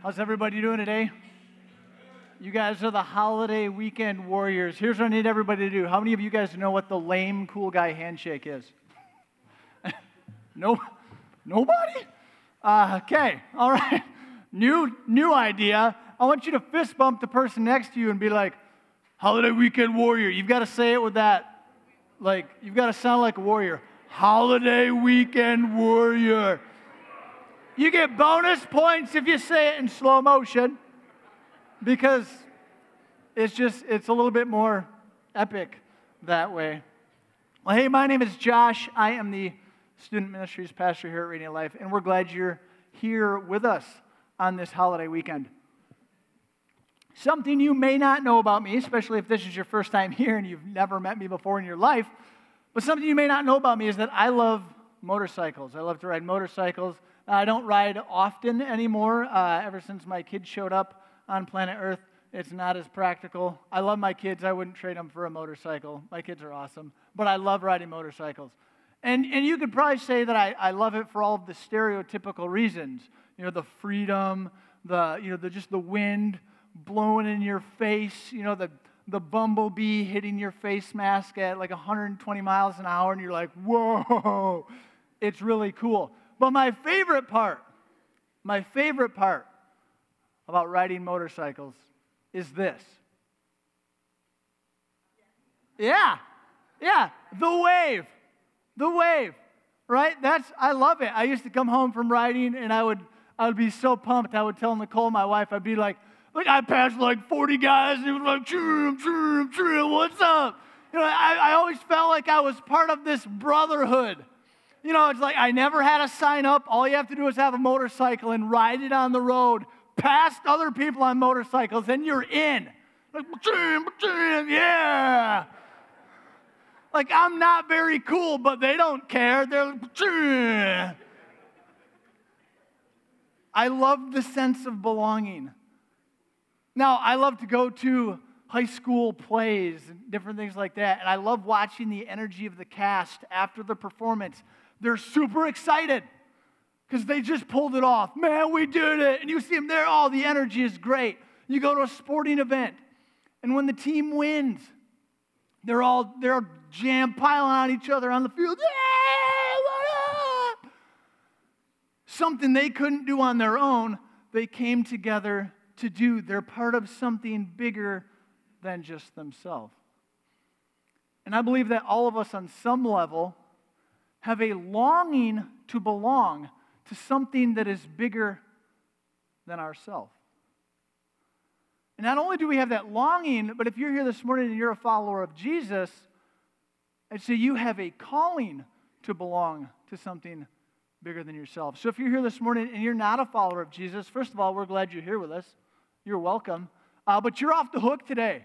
How's everybody doing today? You guys are the holiday weekend warriors. Here's what I need everybody to do. How many of you guys know what the lame cool guy handshake is? no, nobody. Uh, okay, all right. New new idea. I want you to fist bump the person next to you and be like, "Holiday weekend warrior." You've got to say it with that, like you've got to sound like a warrior. Holiday weekend warrior. You get bonus points if you say it in slow motion because it's just it's a little bit more epic that way. Well, hey, my name is Josh. I am the student ministries pastor here at Radiant Life, and we're glad you're here with us on this holiday weekend. Something you may not know about me, especially if this is your first time here and you've never met me before in your life, but something you may not know about me is that I love motorcycles. I love to ride motorcycles. I don't ride often anymore. Uh, ever since my kids showed up on planet Earth, it's not as practical. I love my kids. I wouldn't trade them for a motorcycle. My kids are awesome. But I love riding motorcycles. And, and you could probably say that I, I love it for all of the stereotypical reasons. You know, the freedom, the, you know, the, just the wind blowing in your face, you know, the, the bumblebee hitting your face mask at like 120 miles an hour, and you're like, whoa, it's really cool. But my favorite part, my favorite part about riding motorcycles is this. Yeah, yeah, the wave, the wave, right? That's, I love it. I used to come home from riding and I would, I would be so pumped. I would tell Nicole, my wife, I'd be like, like I passed like 40 guys and it was like, trim, trim, trim, what's up? You know, I, I always felt like I was part of this brotherhood you know, it's like I never had to sign up. All you have to do is have a motorcycle and ride it on the road past other people on motorcycles, and you're in. Like, yeah. Like, I'm not very cool, but they don't care. They're like, I love the sense of belonging. Now, I love to go to high school plays and different things like that, and I love watching the energy of the cast after the performance they're super excited because they just pulled it off. Man, we did it. And you see them there, oh, the energy is great. You go to a sporting event, and when the team wins, they're all they're jam piling on each other on the field. Yeah. Something they couldn't do on their own, they came together to do. They're part of something bigger than just themselves. And I believe that all of us, on some level, have a longing to belong to something that is bigger than ourselves. And not only do we have that longing, but if you're here this morning and you're a follower of Jesus, I'd say you have a calling to belong to something bigger than yourself. So if you're here this morning and you're not a follower of Jesus, first of all, we're glad you're here with us. You're welcome. Uh, but you're off the hook today.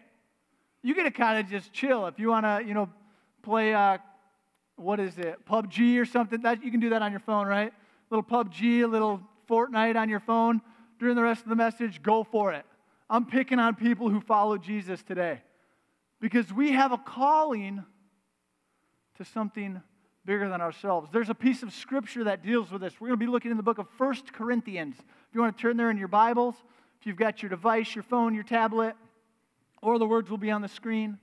You get to kind of just chill. If you want to, you know, play uh, what is it, PUBG or something. That you can do that on your phone, right? A little PUBG, a little Fortnite on your phone during the rest of the message. Go for it. I'm picking on people who follow Jesus today because we have a calling to something bigger than ourselves. There's a piece of scripture that deals with this. We're going to be looking in the book of First Corinthians. If you want to turn there in your Bibles, if you've got your device, your phone, your tablet, or the words will be on the screen.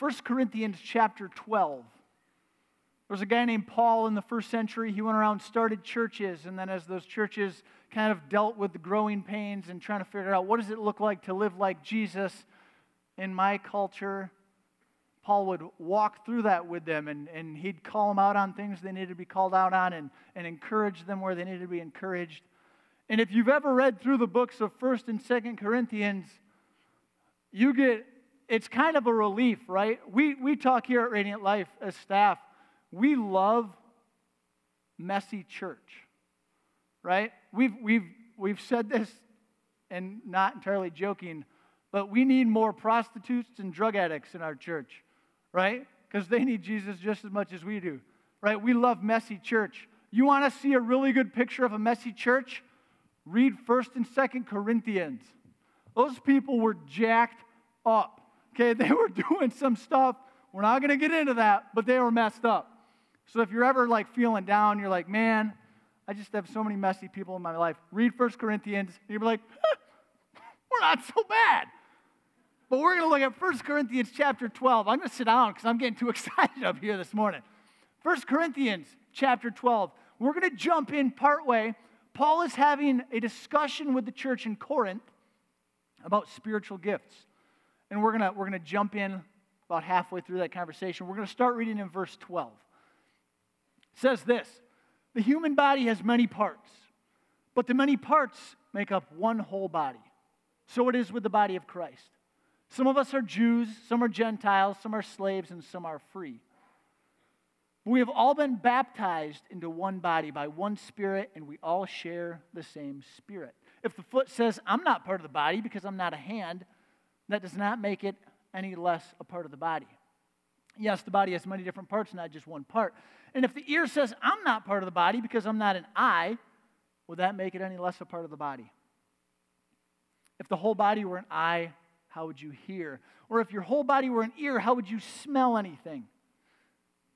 1 Corinthians chapter 12. There was a guy named Paul in the first century. He went around, started churches, and then as those churches kind of dealt with the growing pains and trying to figure out what does it look like to live like Jesus in my culture, Paul would walk through that with them and, and he'd call them out on things they needed to be called out on and, and encourage them where they needed to be encouraged. And if you've ever read through the books of 1st and 2nd Corinthians, you get it's kind of a relief, right? We, we talk here at Radiant Life as staff, we love messy church, right? We've, we've, we've said this and not entirely joking, but we need more prostitutes and drug addicts in our church, right? Because they need Jesus just as much as we do, right? We love messy church. You want to see a really good picture of a messy church? Read 1st and 2nd Corinthians. Those people were jacked up. Okay, they were doing some stuff. We're not going to get into that, but they were messed up. So if you're ever like feeling down, you're like, man, I just have so many messy people in my life. Read 1 Corinthians, and you'll be like, we're not so bad. But we're going to look at 1 Corinthians chapter 12. I'm going to sit down because I'm getting too excited up here this morning. 1 Corinthians chapter 12. We're going to jump in partway. Paul is having a discussion with the church in Corinth about spiritual gifts. And we're going we're going to jump in about halfway through that conversation. We're going to start reading in verse 12. It says this The human body has many parts, but the many parts make up one whole body. So it is with the body of Christ. Some of us are Jews, some are Gentiles, some are slaves, and some are free. We have all been baptized into one body by one spirit, and we all share the same spirit. If the foot says, I'm not part of the body because I'm not a hand, that does not make it any less a part of the body. Yes, the body has many different parts, not just one part. And if the ear says, I'm not part of the body because I'm not an eye, would that make it any less a part of the body? If the whole body were an eye, how would you hear? Or if your whole body were an ear, how would you smell anything?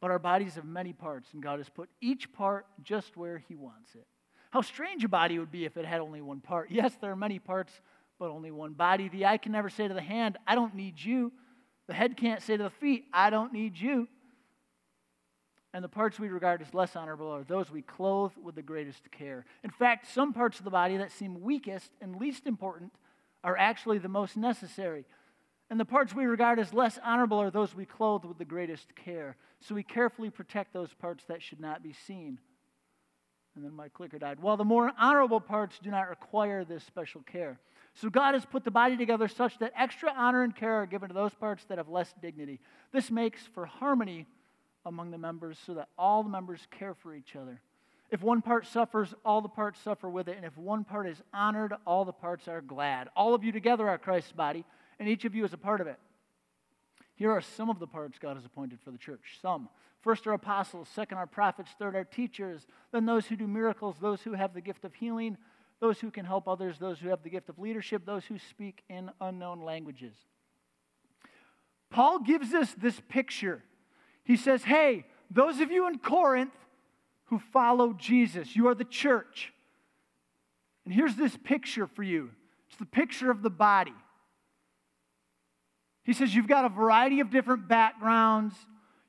But our bodies have many parts, and God has put each part just where He wants it. How strange a body would be if it had only one part. Yes, there are many parts, but only one body. The eye can never say to the hand, I don't need you. The head can't say to the feet, I don't need you. And the parts we regard as less honorable are those we clothe with the greatest care. In fact, some parts of the body that seem weakest and least important are actually the most necessary. And the parts we regard as less honorable are those we clothe with the greatest care. So we carefully protect those parts that should not be seen. And then my clicker died. While the more honorable parts do not require this special care. So God has put the body together such that extra honor and care are given to those parts that have less dignity. This makes for harmony among the members so that all the members care for each other. If one part suffers, all the parts suffer with it. And if one part is honored, all the parts are glad. All of you together are Christ's body, and each of you is a part of it. Here are some of the parts God has appointed for the church. Some. First are apostles, second are prophets, third are teachers, then those who do miracles, those who have the gift of healing, those who can help others, those who have the gift of leadership, those who speak in unknown languages. Paul gives us this picture. He says, Hey, those of you in Corinth who follow Jesus, you are the church. And here's this picture for you it's the picture of the body. He says, You've got a variety of different backgrounds.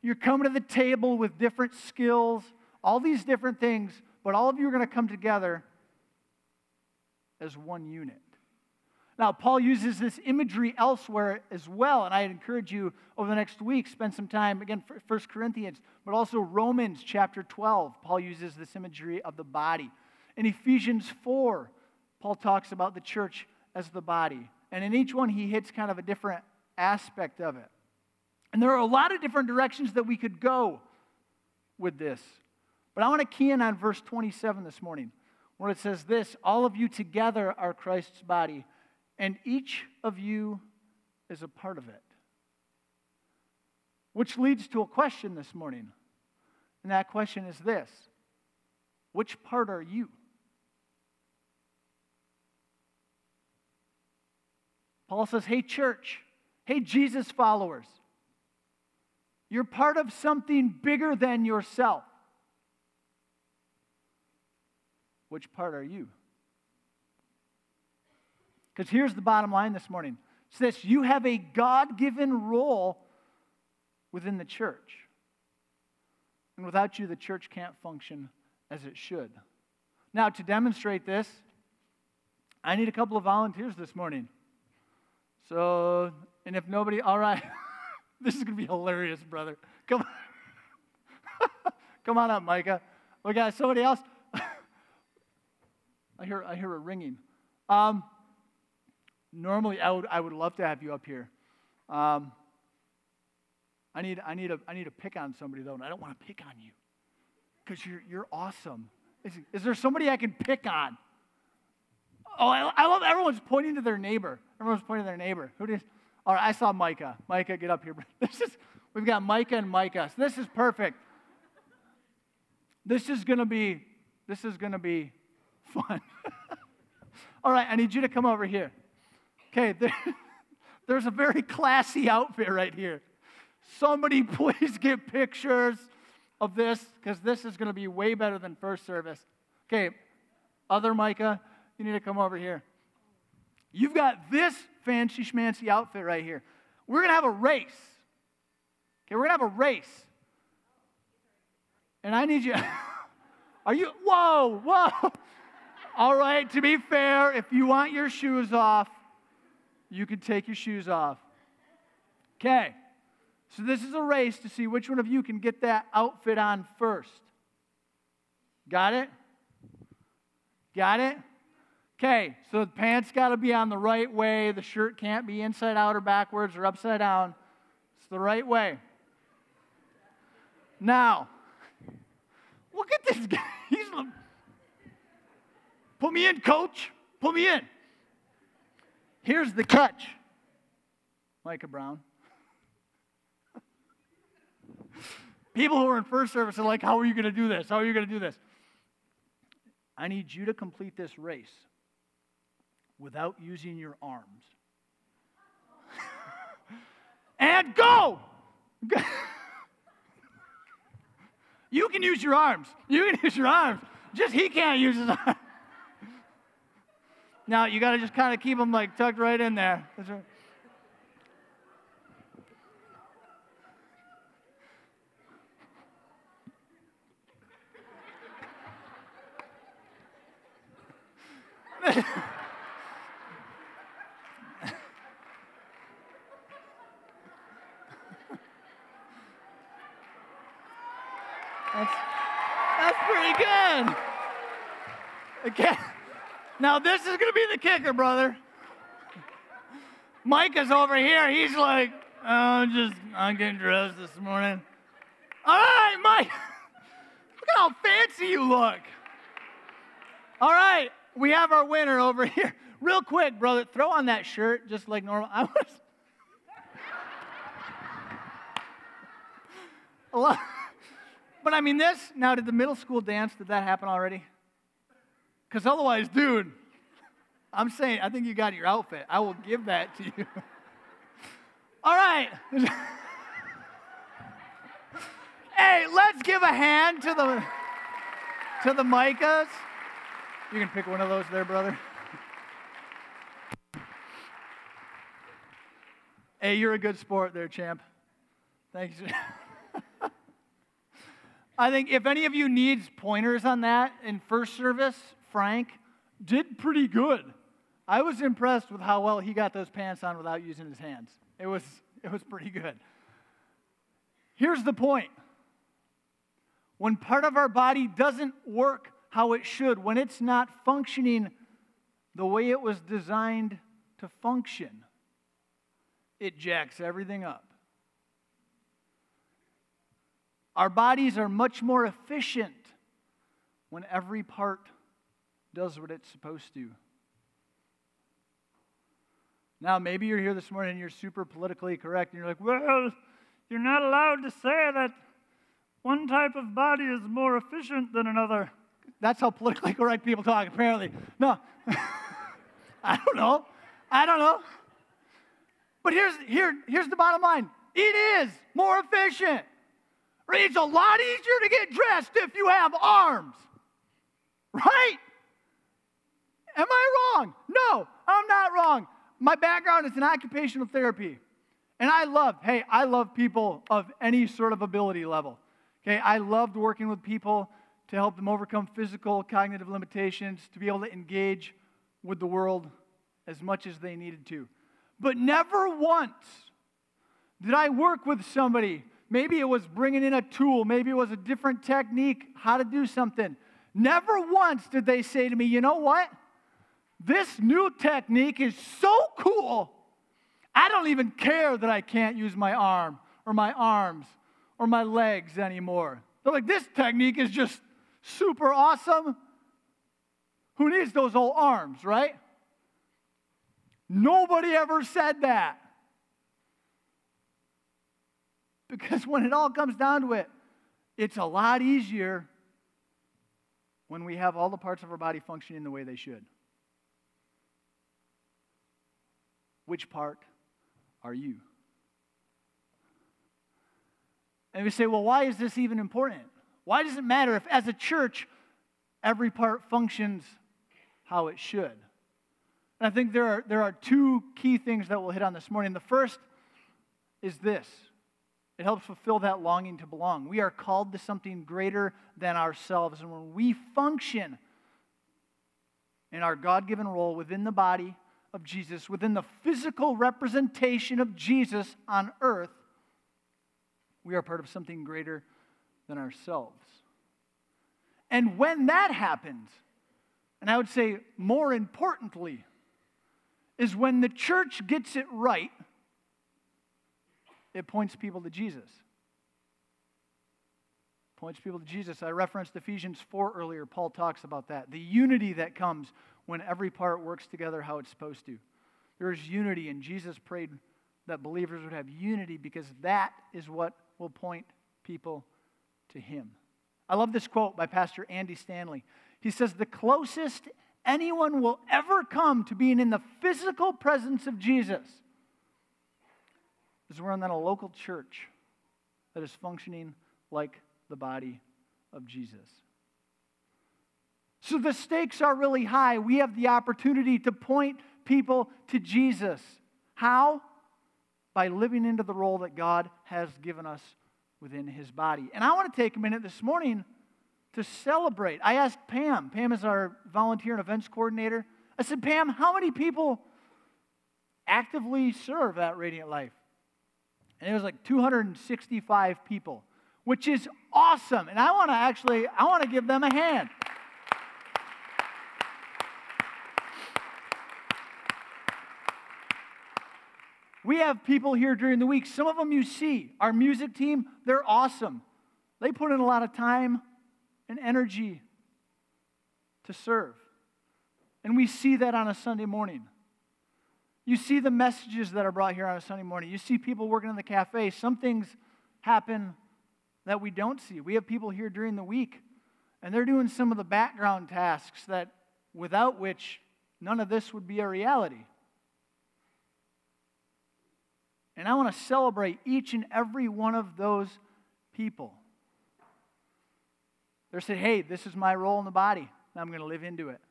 You're coming to the table with different skills, all these different things, but all of you are going to come together as one unit. Now, Paul uses this imagery elsewhere as well, and I encourage you over the next week, spend some time, again, 1 Corinthians, but also Romans chapter 12. Paul uses this imagery of the body. In Ephesians 4, Paul talks about the church as the body. And in each one, he hits kind of a different aspect of it. And there are a lot of different directions that we could go with this. But I want to key in on verse 27 this morning, where it says this All of you together are Christ's body, and each of you is a part of it. Which leads to a question this morning. And that question is this Which part are you? Paul says, Hey, church, Hey, Jesus followers, you're part of something bigger than yourself. Which part are you? Because here's the bottom line this morning it's this you have a God given role within the church. And without you, the church can't function as it should. Now, to demonstrate this, I need a couple of volunteers this morning. So and if nobody, all right, this is going to be hilarious, brother. Come on. Come on up, Micah. We got somebody else. I hear, I hear a ringing. Um, normally, I would, I would love to have you up here. Um, I need, I, need a, I need to pick on somebody, though, and I don't want to pick on you because you're, you're awesome. Is, is there somebody I can pick on? Oh, I, I love everyone's pointing to their neighbor. Everyone's pointing to their neighbor. Who does? All right, I saw Micah. Micah, get up here. This is, we've got Micah and Micah. So this is perfect. This is gonna be, this is gonna be fun. All right, I need you to come over here. Okay, there, there's a very classy outfit right here. Somebody please get pictures of this because this is going to be way better than first service. Okay, other Micah, you need to come over here. You've got this fancy schmancy outfit right here. We're going to have a race. Okay, we're going to have a race. And I need you. Are you? Whoa, whoa. All right, to be fair, if you want your shoes off, you can take your shoes off. Okay, so this is a race to see which one of you can get that outfit on first. Got it? Got it? Okay, so the pants got to be on the right way. The shirt can't be inside out or backwards or upside down. It's the right way. Now, look at this guy. He's put me in, coach. Put me in. Here's the catch, Micah Brown. People who are in first service are like, How are you going to do this? How are you going to do this? I need you to complete this race without using your arms. and go! you can use your arms. You can use your arms. Just he can't use his arms. Now, you got to just kind of keep them like tucked right in there. That's, that's pretty good. Okay. Now this is gonna be the kicker, brother. Mike is over here. He's like, oh, just I'm getting dressed this morning. All right, Mike. Look at how fancy you look. All right, we have our winner over here. Real quick, brother, throw on that shirt just like normal. I was. but I mean, this, now, did the middle school dance, did that happen already? Because otherwise, dude, I'm saying, I think you got your outfit. I will give that to you. All right. hey, let's give a hand to the to the Micahs. You can pick one of those there, brother. hey, you're a good sport there, champ. Thanks. I think if any of you needs pointers on that in first service, Frank did pretty good. I was impressed with how well he got those pants on without using his hands. It was, it was pretty good. Here's the point when part of our body doesn't work how it should, when it's not functioning the way it was designed to function, it jacks everything up. Our bodies are much more efficient when every part does what it's supposed to. Now, maybe you're here this morning and you're super politically correct and you're like, well, you're not allowed to say that one type of body is more efficient than another. That's how politically correct people talk, apparently. No. I don't know. I don't know. But here's, here, here's the bottom line it is more efficient. It's a lot easier to get dressed if you have arms. Right? Am I wrong? No, I'm not wrong. My background is in occupational therapy. And I love, hey, I love people of any sort of ability level. Okay, I loved working with people to help them overcome physical, cognitive limitations, to be able to engage with the world as much as they needed to. But never once did I work with somebody. Maybe it was bringing in a tool, maybe it was a different technique, how to do something. Never once did they say to me, you know what? This new technique is so cool. I don't even care that I can't use my arm or my arms or my legs anymore. They're like, this technique is just super awesome. Who needs those old arms, right? Nobody ever said that. Because when it all comes down to it, it's a lot easier when we have all the parts of our body functioning the way they should. Which part are you? And we say, well, why is this even important? Why does it matter if, as a church, every part functions how it should. And I think there are, there are two key things that we'll hit on this morning. The first is this it helps fulfill that longing to belong. We are called to something greater than ourselves. And when we function in our God given role within the body of Jesus, within the physical representation of Jesus on earth, we are part of something greater than ourselves. And when that happens, and I would say more importantly, is when the church gets it right, it points people to Jesus. Points people to Jesus. I referenced Ephesians 4 earlier. Paul talks about that. The unity that comes when every part works together how it's supposed to. There is unity, and Jesus prayed that believers would have unity because that is what will point people to Him. I love this quote by Pastor Andy Stanley. He says, The closest anyone will ever come to being in the physical presence of Jesus is we're in a local church that is functioning like the body of Jesus. So the stakes are really high. We have the opportunity to point people to Jesus. How? By living into the role that God has given us within his body. And I want to take a minute this morning to celebrate. I asked Pam, Pam is our volunteer and events coordinator. I said, Pam, how many people actively serve at Radiant Life? And it was like 265 people, which is awesome. And I want to actually, I want to give them a hand. We have people here during the week. Some of them you see. Our music team, they're awesome. They put in a lot of time and energy to serve. And we see that on a Sunday morning. You see the messages that are brought here on a Sunday morning. You see people working in the cafe. Some things happen that we don't see. We have people here during the week, and they're doing some of the background tasks that without which none of this would be a reality. And I want to celebrate each and every one of those people. They're saying, hey, this is my role in the body, I'm going to live into it.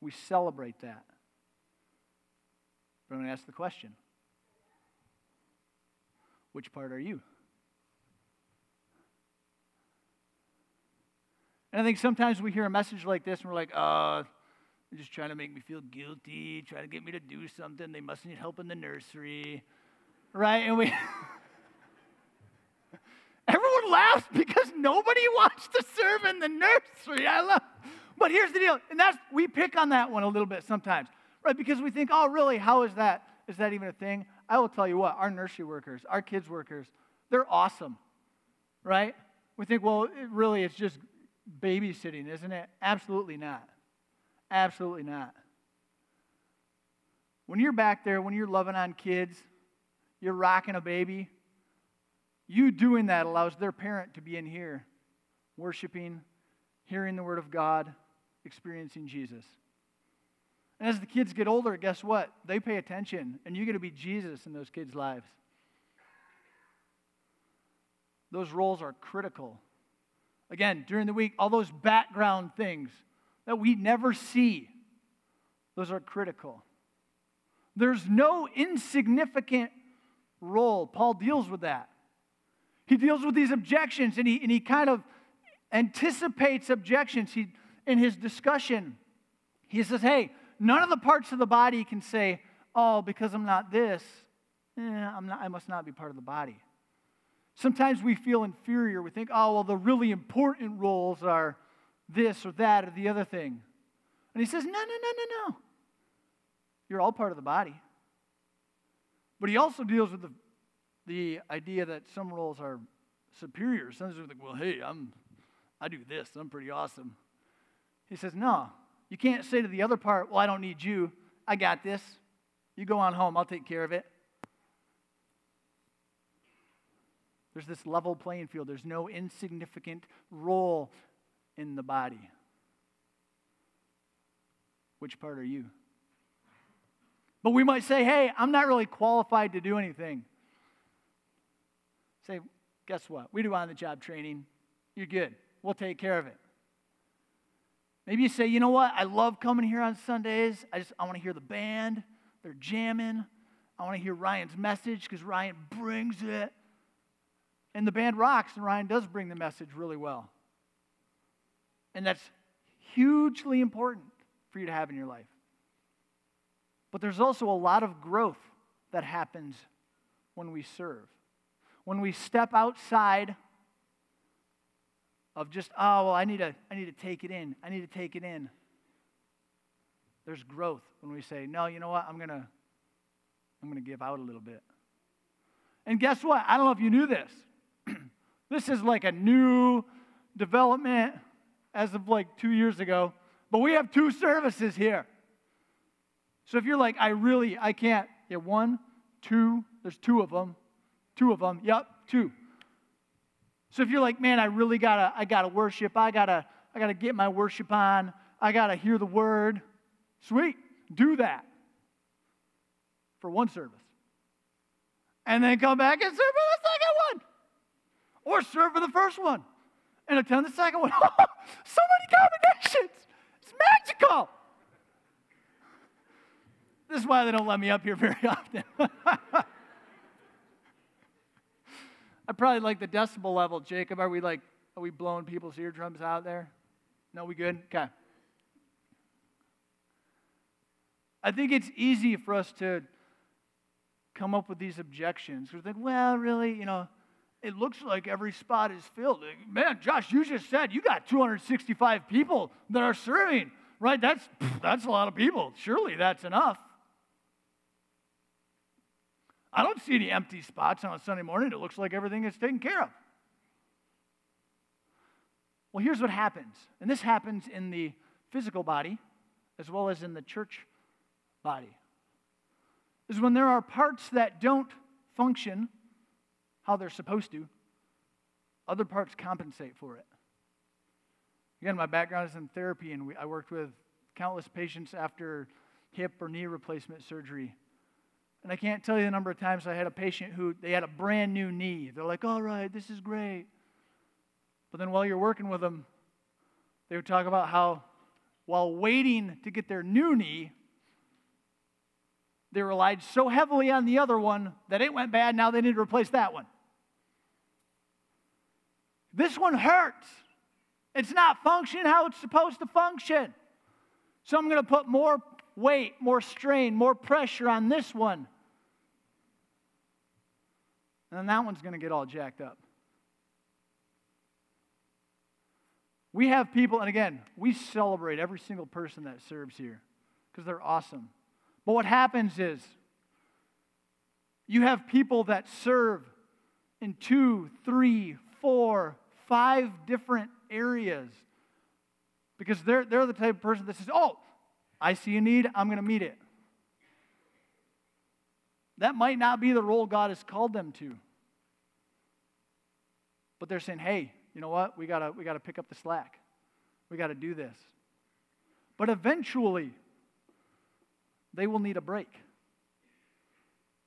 We celebrate that. But I'm going to ask the question which part are you? And I think sometimes we hear a message like this and we're like, uh, they're just trying to make me feel guilty, trying to get me to do something. They must need help in the nursery. Right? And we. Everyone laughs because nobody wants to serve in the nursery. I love. But here's the deal, and that's we pick on that one a little bit sometimes, right? Because we think, oh, really? How is that? Is that even a thing? I will tell you what. Our nursery workers, our kids workers, they're awesome, right? We think, well, it really, it's just babysitting, isn't it? Absolutely not. Absolutely not. When you're back there, when you're loving on kids, you're rocking a baby, you doing that allows their parent to be in here, worshiping, hearing the Word of God, experiencing Jesus. And as the kids get older, guess what? They pay attention, and you get to be Jesus in those kids' lives. Those roles are critical. Again, during the week, all those background things that we never see. Those are critical. There's no insignificant role. Paul deals with that. He deals with these objections and he, and he kind of anticipates objections he, in his discussion. He says, Hey, none of the parts of the body can say, Oh, because I'm not this, eh, I'm not, I must not be part of the body. Sometimes we feel inferior. We think, Oh, well, the really important roles are this or that or the other thing. And he says, No, no, no, no, no. You're all part of the body. But he also deals with the, the idea that some roles are superior. Some are like, well, hey, I'm, I do this. I'm pretty awesome. He says, no. You can't say to the other part, well, I don't need you. I got this. You go on home. I'll take care of it. There's this level playing field. There's no insignificant role in the body. Which part are you? But we might say, hey, I'm not really qualified to do anything. Say, guess what? We do on the job training. You're good. We'll take care of it. Maybe you say, you know what? I love coming here on Sundays. I just I want to hear the band. They're jamming. I want to hear Ryan's message because Ryan brings it. And the band rocks, and Ryan does bring the message really well. And that's hugely important for you to have in your life. But there's also a lot of growth that happens when we serve. When we step outside of just, oh, well, I need to, I need to take it in. I need to take it in. There's growth when we say, no, you know what? I'm going to I'm going to give out a little bit. And guess what? I don't know if you knew this. this is like a new development as of like two years ago, but we have two services here. So if you're like, I really, I can't, yeah, one, two, there's two of them, two of them, yep, two. So if you're like, man, I really gotta, I gotta worship, I gotta, I gotta get my worship on, I gotta hear the word, sweet, do that for one service. And then come back and serve for the second one. Or serve for the first one and attend the second one. so many combinations. It's magical. This is why they don't let me up here very often. I probably like the decibel level, Jacob. Are we like, are we blowing people's eardrums out there? No, we good? Okay. I think it's easy for us to come up with these objections. We think, well, really, you know, it looks like every spot is filled. Man, Josh, you just said you got 265 people that are serving, right? That's, that's a lot of people. Surely that's enough. I don't see any empty spots on a Sunday morning. It looks like everything is taken care of. Well, here's what happens, and this happens in the physical body as well as in the church body is when there are parts that don't function how they're supposed to, other parts compensate for it. Again, my background is in therapy, and we, I worked with countless patients after hip or knee replacement surgery. And I can't tell you the number of times I had a patient who they had a brand new knee. They're like, all right, this is great. But then while you're working with them, they would talk about how while waiting to get their new knee, they relied so heavily on the other one that it went bad. Now they need to replace that one. This one hurts. It's not functioning how it's supposed to function. So I'm going to put more weight, more strain, more pressure on this one. And then that one's going to get all jacked up. We have people, and again, we celebrate every single person that serves here because they're awesome. But what happens is you have people that serve in two, three, four, five different areas because they're, they're the type of person that says, Oh, I see a need, I'm going to meet it. That might not be the role God has called them to. But they're saying, hey, you know what? We gotta we gotta pick up the slack. We gotta do this. But eventually, they will need a break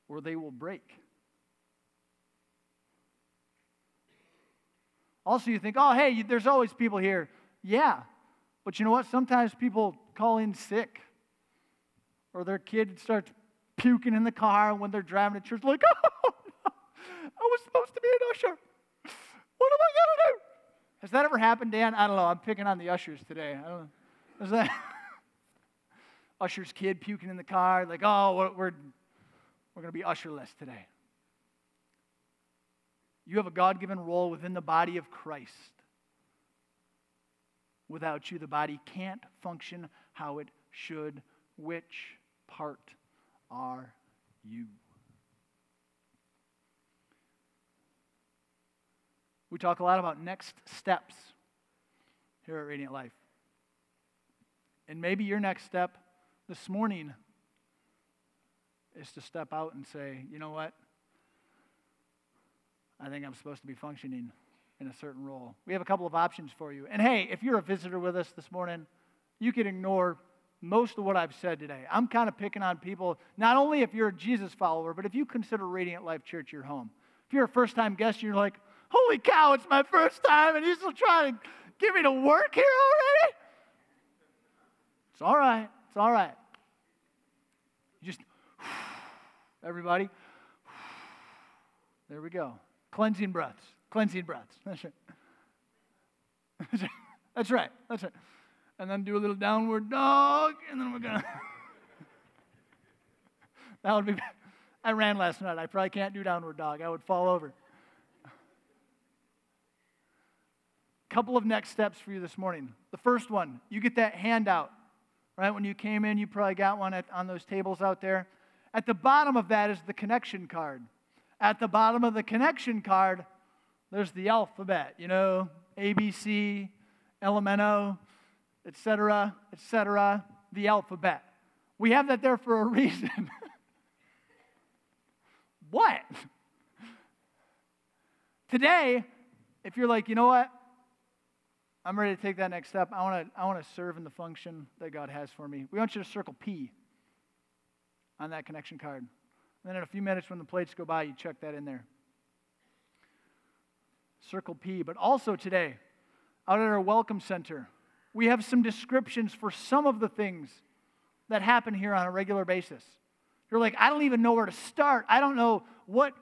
or they will break. Also, you think, oh, hey, there's always people here. Yeah, but you know what? Sometimes people call in sick or their kid starts puking in the car when they're driving to church, like, oh, I was supposed to be an usher. What am I going to do? Has that ever happened, Dan? I don't know. I'm picking on the ushers today. I don't know. Is that usher's kid puking in the car, like, oh, we're, we're, we're going to be usherless today. You have a God given role within the body of Christ. Without you, the body can't function how it should. Which part are you? We talk a lot about next steps here at Radiant Life. And maybe your next step this morning is to step out and say, you know what? I think I'm supposed to be functioning in a certain role. We have a couple of options for you. And hey, if you're a visitor with us this morning, you can ignore most of what I've said today. I'm kind of picking on people, not only if you're a Jesus follower, but if you consider Radiant Life Church your home. If you're a first time guest, you're like, holy cow, it's my first time, and you're still trying to get me to work here already? It's all right. It's all right. Just, everybody, there we go. Cleansing breaths. Cleansing breaths. That's right. That's right. That's right. And then do a little downward dog, and then we're going to. that would be. I ran last night. I probably can't do downward dog. I would fall over. Couple of next steps for you this morning. The first one, you get that handout, right? When you came in, you probably got one at, on those tables out there. At the bottom of that is the connection card. At the bottom of the connection card, there's the alphabet, you know, ABC, Elemento, etc., etc., the alphabet. We have that there for a reason. what? Today, if you're like, you know what? I'm ready to take that next step. I want to I want to serve in the function that God has for me. We want you to circle P on that connection card. And then in a few minutes when the plates go by, you check that in there. Circle P. But also today, out at our Welcome Center, we have some descriptions for some of the things that happen here on a regular basis. You're like, I don't even know where to start. I don't know what,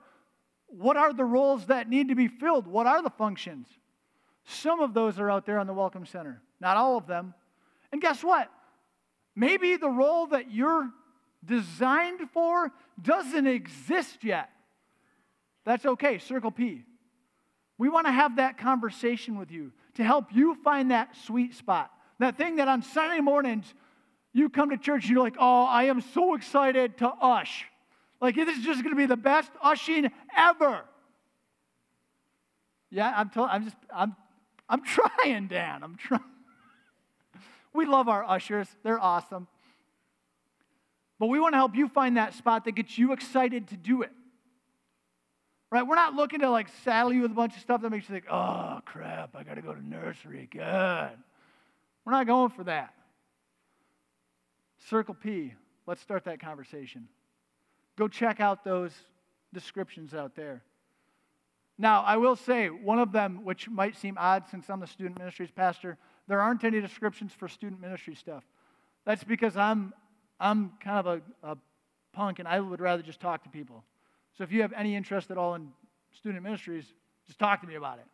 what are the roles that need to be filled? What are the functions? Some of those are out there on the Welcome Center, not all of them. And guess what? Maybe the role that you're designed for doesn't exist yet. That's okay, circle P. We want to have that conversation with you to help you find that sweet spot. That thing that on Sunday mornings you come to church and you're like, oh, I am so excited to ush. Like, this is just going to be the best ushing ever. Yeah, I'm, to- I'm just, I'm, I'm trying, Dan. I'm trying. we love our ushers, they're awesome. But we want to help you find that spot that gets you excited to do it. Right? We're not looking to like saddle you with a bunch of stuff that makes you think, oh crap, I got to go to nursery. Good. We're not going for that. Circle P. Let's start that conversation. Go check out those descriptions out there. Now, I will say, one of them, which might seem odd since I'm the student ministries pastor, there aren't any descriptions for student ministry stuff. That's because I'm, I'm kind of a, a punk and I would rather just talk to people. So if you have any interest at all in student ministries, just talk to me about it.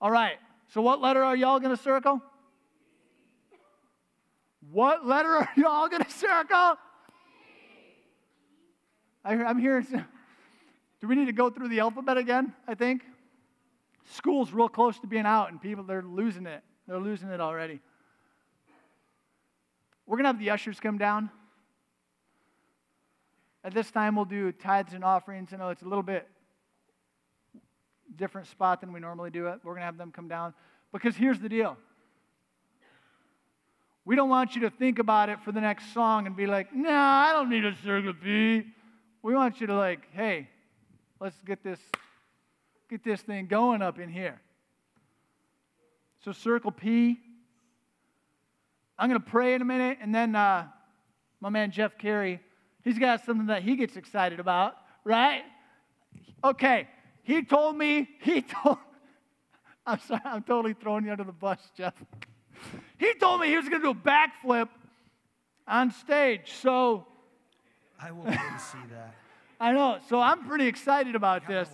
All right, so what letter are y'all going to circle? What letter are y'all going to circle? I, am hearing. Do we need to go through the alphabet again? I think. School's real close to being out, and people, they're losing it. They're losing it already. We're going to have the ushers come down. At this time, we'll do tithes and offerings. I know it's a little bit different spot than we normally do it. We're going to have them come down. Because here's the deal we don't want you to think about it for the next song and be like, nah, I don't need a circle P. We want you to like, hey, let's get this, get this thing going up in here. So circle P. I'm going to pray in a minute, and then uh, my man Jeff Carey, he's got something that he gets excited about, right? Okay, he told me, he told, I'm sorry, I'm totally throwing you under the bus, Jeff. He told me he was going to do a backflip on stage. So I will to see that. I know. So I'm pretty excited about this.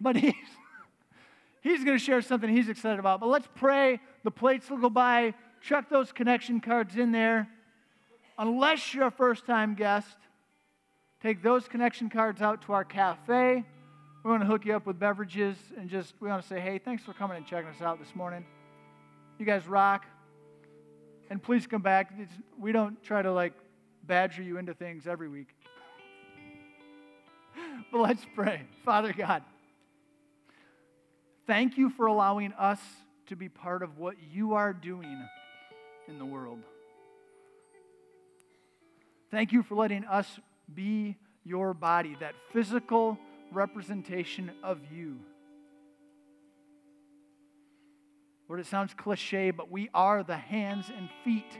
But he's he's going to share something he's excited about. But let's pray. The plates will go by. Chuck those connection cards in there. Unless you're a first time guest, take those connection cards out to our cafe. We want to hook you up with beverages and just, we want to say, hey, thanks for coming and checking us out this morning. You guys rock. And please come back. It's, we don't try to like badger you into things every week. but let's pray. Father God, thank you for allowing us to be part of what you are doing in the world. Thank you for letting us be your body, that physical representation of you. Lord, it sounds cliche, but we are the hands and feet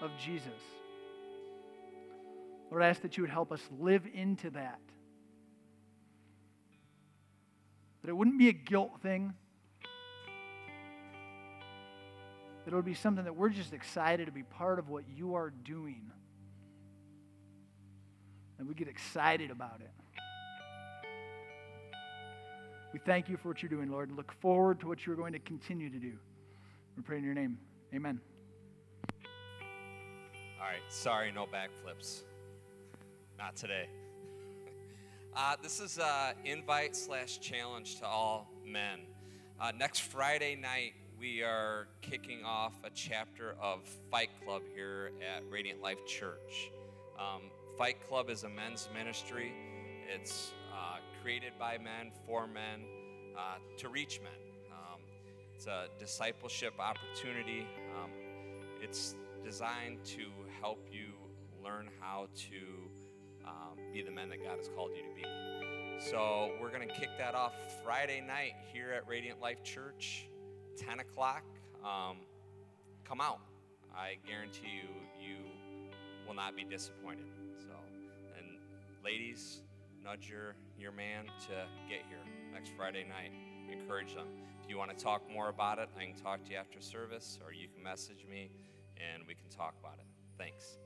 of Jesus. Lord, I ask that you would help us live into that. That it wouldn't be a guilt thing. that it would be something that we're just excited to be part of what you are doing. And we get excited about it. We thank you for what you're doing, Lord, and look forward to what you're going to continue to do. We pray in your name. Amen. All right, sorry, no backflips. Not today. Uh, this is uh, invite slash challenge to all men. Uh, next Friday night, we are kicking off a chapter of Fight Club here at Radiant Life Church. Um, Fight Club is a men's ministry. It's uh, created by men, for men, uh, to reach men. Um, it's a discipleship opportunity. Um, it's designed to help you learn how to um, be the men that God has called you to be. So we're going to kick that off Friday night here at Radiant Life Church, 10 o'clock. Um, come out. I guarantee you, you will not be disappointed. Ladies, nudge your, your man to get here next Friday night. Encourage them. If you want to talk more about it, I can talk to you after service, or you can message me and we can talk about it. Thanks.